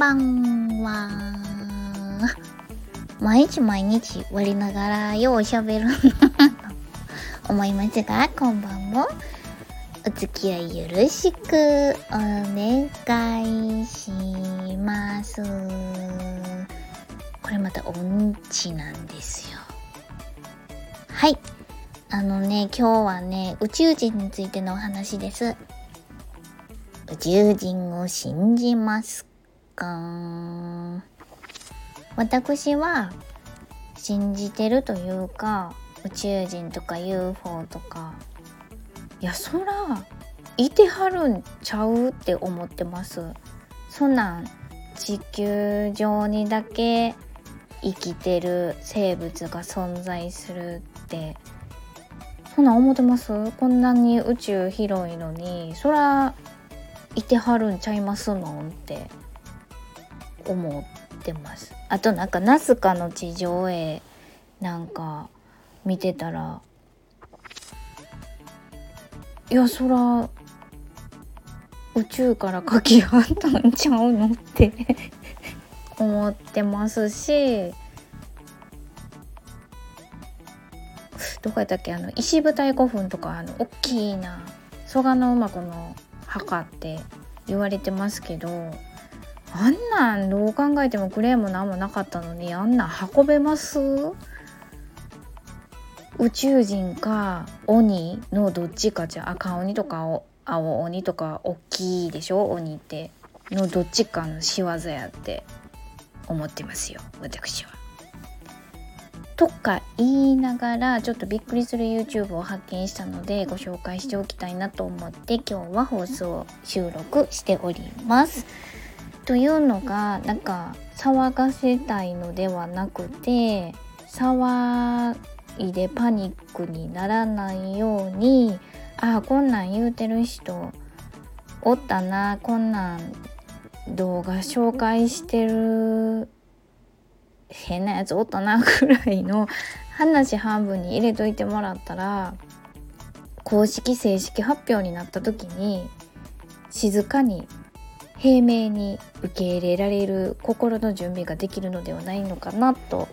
ばんは。毎日毎日割りながらよう喋るなと思いますが、こんばんもお付き合いよろしくお願いします。これまた音痴なんですよ。はい。あのね、今日はね、宇宙人についてのお話です。宇宙人を信じますか。私は信じてるというか宇宙人とか UFO とか。いやそらいてはるんちゃうって思ってます。そんなん地球上にだけ生きてる生物が存在するって。そんなん思ってます？こんなに宇宙広いのにそらいてはるんちゃいますのんって。思ってます。あとなんかナスカの地上絵なんか見てたらいやそら宇宙から書きあったんちゃうのって 思ってますしどこやったっけ？あの石舞台古墳とかあの大きいな蘇我馬子の墓って言われてますけどあんなんどう考えてもクレームなんもなかったのにあんなん運べます？宇宙人か鬼のどっちかじゃ赤鬼とか青鬼とか大きいでしょ？鬼ってのどっちかの仕業やって思ってますよ私は。とか言いながらちょっとびっくりする YouTube を発見したのでご紹介しておきたいなと思って今日は放送収録しております。というのがなんか騒がせたいのではなくて騒いでパニックにならないようにああこんなん言うてる人おったなこんなん動画紹介してる変なやつおったなぐらいの話半分に入れといてもらったら公式正式発表になった時に静かに平明に受け入れられる心の準備ができるのではないのかなと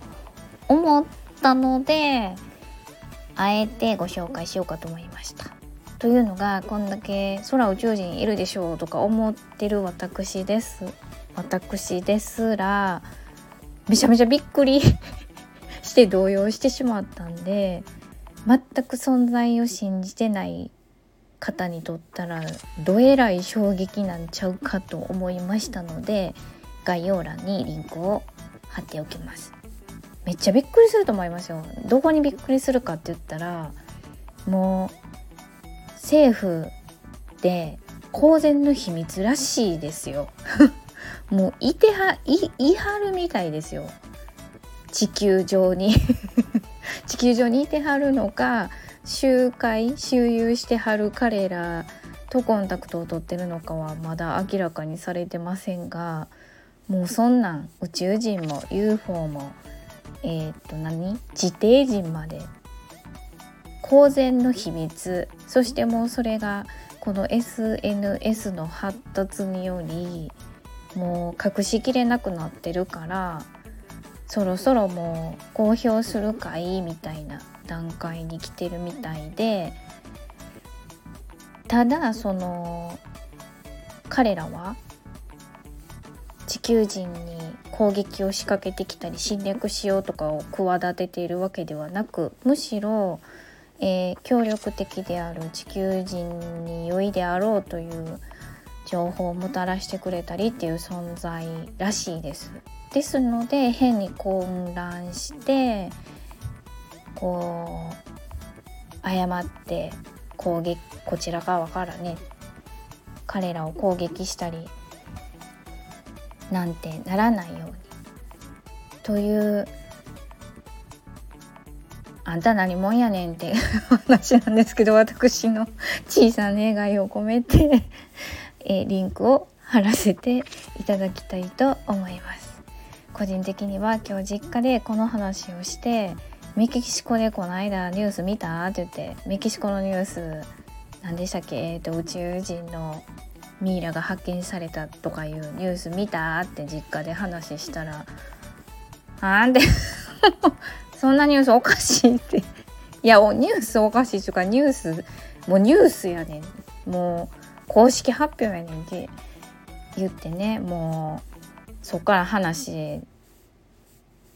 思ったのであえてご紹介しようかと思いました。というのがこんだけ空宇宙人いるでしょうとか思ってる私です私ですらめちゃめちゃびっくり して動揺してしまったんで全く存在を信じてない方にとったらどえらい衝撃なんちゃうかと思いましたので概要欄にリンクを貼っておきます。めっちゃびっくりすると思いますよ。どこにびっくりするかって言ったらもう政府で公然の秘密らしいですよ。もういてはいいはるみたいですよ。地球上に。地球上にいてはるのか集会周遊してはる彼らとコンタクトを取ってるのかはまだ明らかにされてませんがもうそんなん宇宙人も UFO もえっ、と何地底人まで公然の秘密そしてもうそれがこの SNS の発達によりもう隠しきれなくなってるからそろそろもう公表するかいみたいな段階に来てるみたいでただその彼らは地球人に攻撃を仕掛けてきたり侵略しようとかを企てているわけではなくむしろ、えー、協力的である地球人に良いであろうという情報をもたらしてくれたりっていう存在らしいです。ですので変に混乱してこう誤って攻撃こちら側からね彼らを攻撃したりなんてならないようにというあんた何もんやねんって 話なんですけど私の小さな願いを込めてえリンクを貼らせていただきたいと思います。個人的には今日実家でこの話をしてメキシコでこの間ニュース見た？って言ってメキシコのニュース何でしたっけ、えーと、宇宙人のミイラが発見されたとかいうニュース見た？って実家で話したら「なんで？そんなニュースおかしい」って。いやニュースおかしいとかニュースもうニュースやねん。もう公式発表やねんって言ってね。もうそっから話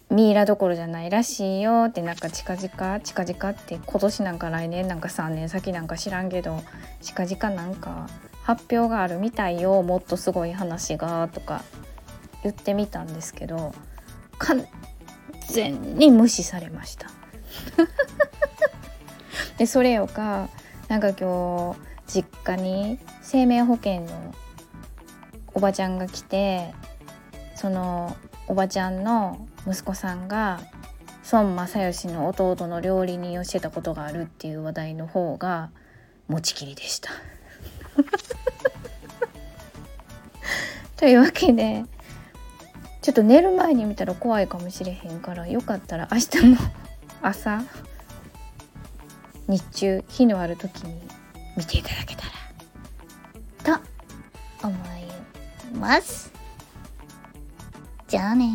ミイラどころじゃないらしいよってなんか近々近々って今年なんか来年なんか3年先なんか知らんけど近々な。んか発表があるみたいよもっとすごい話がとか言ってみたんですけど完全に無視されました。でそれよかなんか今日実家に生命保険のおばちゃんが来てそのおばちゃんの息子さんが孫正義の弟の料理人をしてたことがあるっていう話題の方が持ちきりでした。というわけでちょっと寝る前に見たら怖いかもしれへんからよかったら明日の朝日中日のある時に見ていただけたらと思いますじゃあね